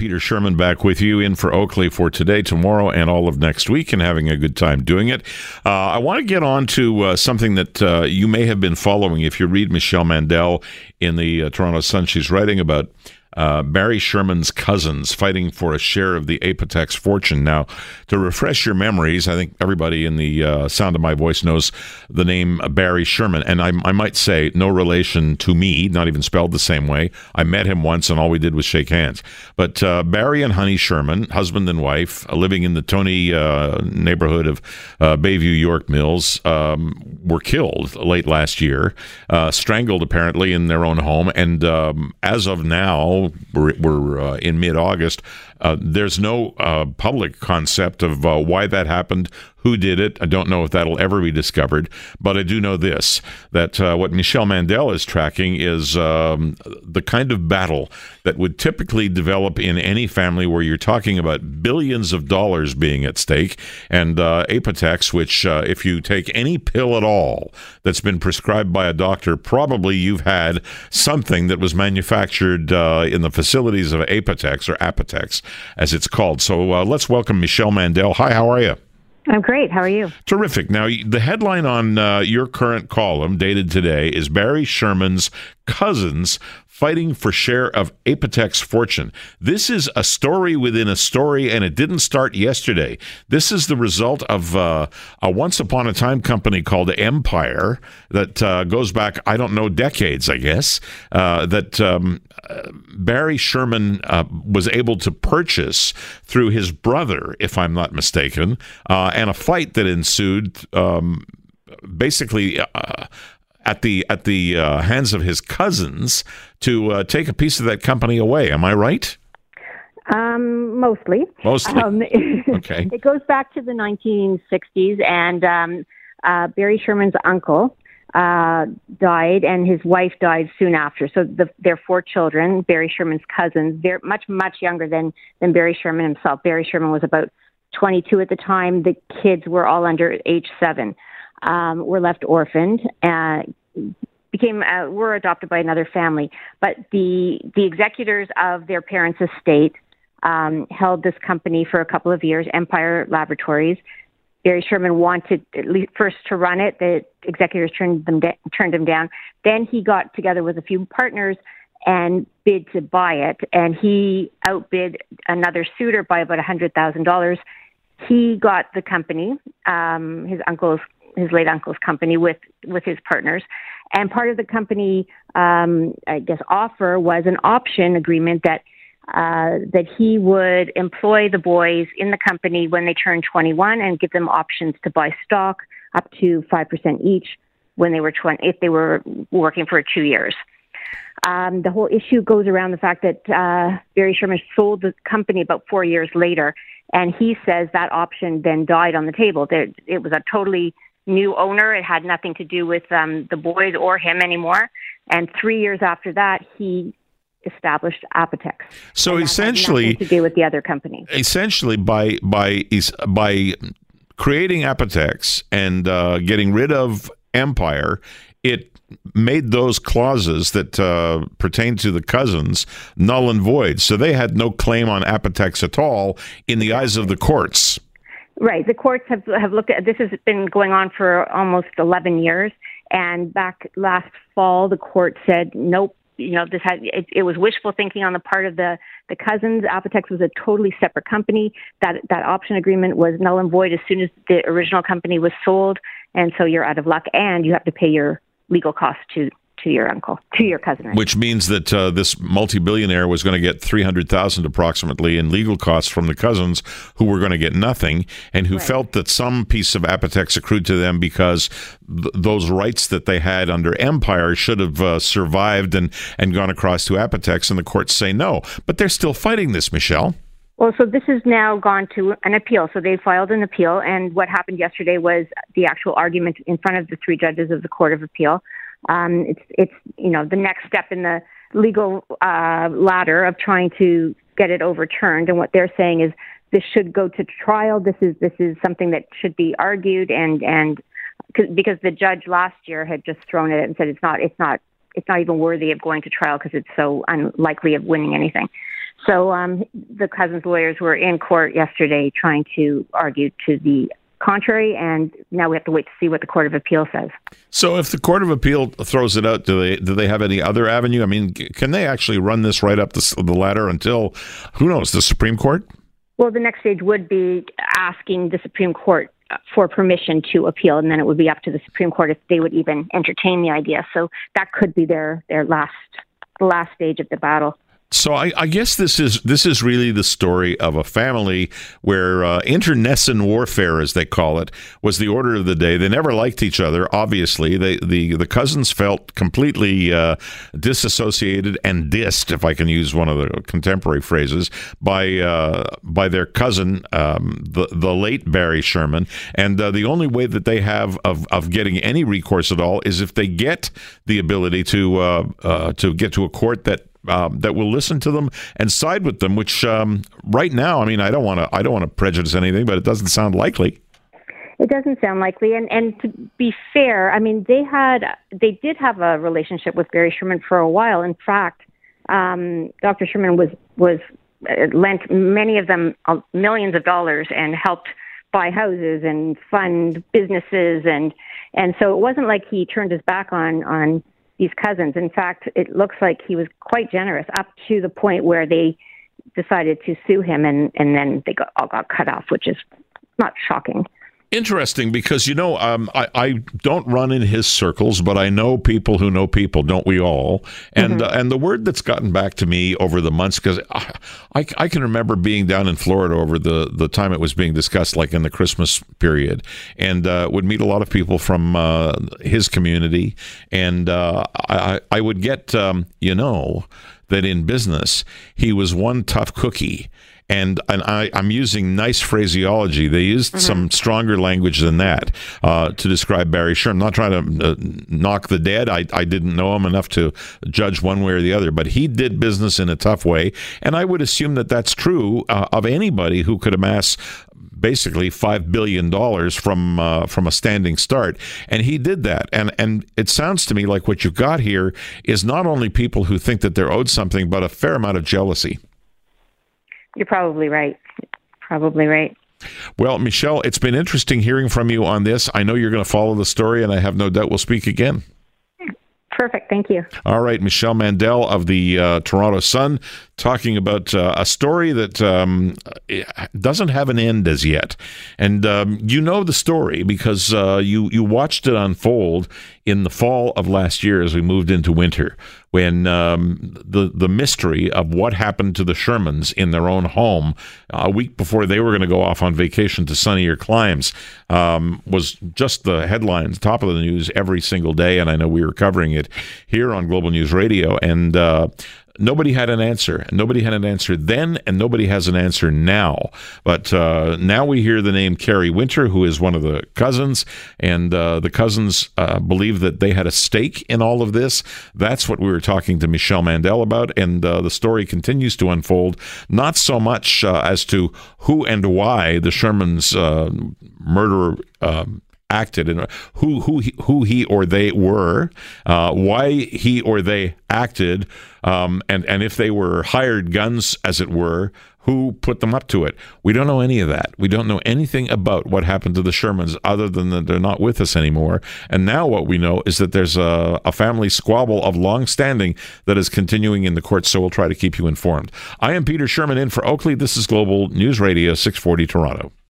Peter Sherman back with you in for Oakley for today, tomorrow, and all of next week, and having a good time doing it. Uh, I want to get on to uh, something that uh, you may have been following if you read Michelle Mandel in the uh, Toronto Sun. She's writing about uh, Barry Sherman's cousins fighting for a share of the Apotex fortune. Now, to refresh your memories, I think everybody in the uh, sound of my voice knows the name Barry Sherman, and I, I, might say no relation to me, not even spelled the same way. I met him once, and all we did was shake hands. But uh, Barry and Honey Sherman, husband and wife, uh, living in the Tony uh, neighborhood of uh, Bayview York Mills, um, were killed late last year, strangled apparently in their own home, and um, as of now we're, we're uh, in mid August. Uh, there's no uh, public concept of uh, why that happened, who did it. I don't know if that'll ever be discovered, but I do know this that uh, what Michelle Mandel is tracking is um, the kind of battle that would typically develop in any family where you're talking about billions of dollars being at stake. And uh, Apotex, which, uh, if you take any pill at all that's been prescribed by a doctor, probably you've had something that was manufactured uh, in the facilities of Apotex or Apotex, as it's called. So uh, let's welcome Michelle Mandel. Hi, how are you? I'm great. How are you? Terrific. Now, the headline on uh, your current column, dated today, is Barry Sherman's cousins fighting for share of Apotex fortune. This is a story within a story, and it didn't start yesterday. This is the result of uh, a once upon a time company called Empire that uh, goes back, I don't know, decades, I guess, uh, that um, Barry Sherman uh, was able to purchase through his brother, if I'm not mistaken, uh, and a fight that ensued. Um, basically uh, at the at the uh, hands of his cousins to uh, take a piece of that company away. Am I right? Um, mostly. Mostly. Um, okay. It goes back to the 1960s, and um, uh, Barry Sherman's uncle uh, died, and his wife died soon after. So the, their four children, Barry Sherman's cousins, they're much much younger than than Barry Sherman himself. Barry Sherman was about 22 at the time. The kids were all under age seven um, were left orphaned and became uh, were adopted by another family. But the the executors of their parents' estate um, held this company for a couple of years, Empire Laboratories. Barry Sherman wanted at least first to run it. The executors turned them da- turned him down. Then he got together with a few partners and bid to buy it, and he outbid another suitor by about a hundred thousand dollars. He got the company. Um, his uncle's his late uncle's company with with his partners, and part of the company, um, I guess, offer was an option agreement that uh, that he would employ the boys in the company when they turned 21 and give them options to buy stock up to five percent each when they were 20 if they were working for two years. Um, the whole issue goes around the fact that uh, Barry Sherman sold the company about four years later, and he says that option then died on the table. There, it was a totally new owner. It had nothing to do with um, the boys or him anymore. And three years after that, he established Apotex. So essentially, to do with the other company. Essentially, by by is by creating Apotex and uh, getting rid of Empire, it made those clauses that uh, pertain to the cousins null and void. So they had no claim on Apotex at all in the eyes of the courts. Right. The courts have have looked at this has been going on for almost 11 years, and back last fall, the court said nope. You know, this had it, it was wishful thinking on the part of the the cousins. Apotex was a totally separate company. That that option agreement was null and void as soon as the original company was sold, and so you're out of luck, and you have to pay your legal costs to to your uncle, to your cousin. Which means that uh, this multi-billionaire was going to get three hundred thousand approximately in legal costs from the cousins, who were going to get nothing, and who right. felt that some piece of Apotex accrued to them because th- those rights that they had under Empire should have uh, survived and and gone across to Apotex, and the courts say no, but they're still fighting this, Michelle. Well, so this has now gone to an appeal. So they filed an appeal, and what happened yesterday was the actual argument in front of the three judges of the Court of Appeal um, it's it's you know the next step in the legal uh, ladder of trying to get it overturned. And what they're saying is this should go to trial. This is this is something that should be argued and and because the judge last year had just thrown it and said it's not it's not it's not even worthy of going to trial because it's so unlikely of winning anything. So um, the cousins' lawyers were in court yesterday trying to argue to the contrary, and now we have to wait to see what the Court of Appeal says. So, if the Court of Appeal throws it out, do they do they have any other avenue? I mean, can they actually run this right up the, the ladder until who knows the Supreme Court? Well, the next stage would be asking the Supreme Court uh, for permission to appeal, and then it would be up to the Supreme Court if they would even entertain the idea. So that could be their their last the last stage of the battle. So I, I, guess this is this is really the story of a family where uh, internecine warfare, as they call it, was the order of the day. They never liked each other. Obviously, they, the the cousins felt completely uh, disassociated and dissed, if I can use one of the contemporary phrases, by uh, by their cousin, um, the the late Barry Sherman. And uh, the only way that they have of, of getting any recourse at all is if they get the ability to uh, uh, to get to a court that um, that will listen to them and side with them. Which um, right now, I mean, I don't want to I don't want to prejudice anything, but it doesn't sound likely. It doesn't sound likely, and and to be fair, I mean, they had they did have a relationship with Barry Sherman for a while. In fact, um, Dr. Sherman was was uh, lent many of them uh, millions of dollars and helped buy houses and fund businesses and and so it wasn't like he turned his back on on these cousins. In fact, it looks like he was quite generous up to the point where they decided to sue him, and and then they got, all got cut off, which is not shocking. Interesting because you know um, I, I don't run in his circles, but I know people who know people, don't we all? And mm-hmm. uh, and the word that's gotten back to me over the months because I, I, I can remember being down in Florida over the the time it was being discussed, like in the Christmas period, and uh, would meet a lot of people from uh, his community, and uh, I I would get um, you know that in business he was one tough cookie and and I, am using nice phraseology. They used mm-hmm. some stronger language than that uh, to describe Barry Sherman. I'm not trying to uh, knock the dead. I, I didn't know him enough to judge one way or the other, but he did business in a tough way, and I would assume that that's true uh, of anybody who could amass basically five billion dollars from uh, from a standing start, and he did that. And and it sounds to me like what you've got here is not only people who think that they're owed something, but a fair amount of jealousy. You're probably right. Probably right. Well, Michelle, it's been interesting hearing from you on this. I know you're going to follow the story, and I have no doubt we'll speak again. Perfect. Thank you. All right. Michelle Mandel of the uh, Toronto Sun talking about uh, a story that um, doesn't have an end as yet. And um, you know the story because uh, you, you watched it unfold in the fall of last year as we moved into winter when um, the the mystery of what happened to the Shermans in their own home a week before they were going to go off on vacation to sunnier climes um, was just the headlines, top of the news every single day. And I know we were covering it here on Global News Radio. And uh, nobody had an answer. Nobody had an answer then, and nobody has an answer now. But uh, now we hear the name Kerry Winter, who is one of the cousins, and uh, the cousins uh, believe that they had a stake in all of this. That's what we were talking to Michelle Mandel about, and uh, the story continues to unfold. Not so much uh, as to who and why the Shermans uh, murder. Um, acted and who who he, who he or they were, uh, why he or they acted, um, and and if they were hired guns, as it were, who put them up to it. We don't know any of that. We don't know anything about what happened to the Shermans other than that they're not with us anymore. And now what we know is that there's a, a family squabble of long standing that is continuing in the courts. So we'll try to keep you informed. I am Peter Sherman in for Oakley. This is Global News Radio 640 Toronto.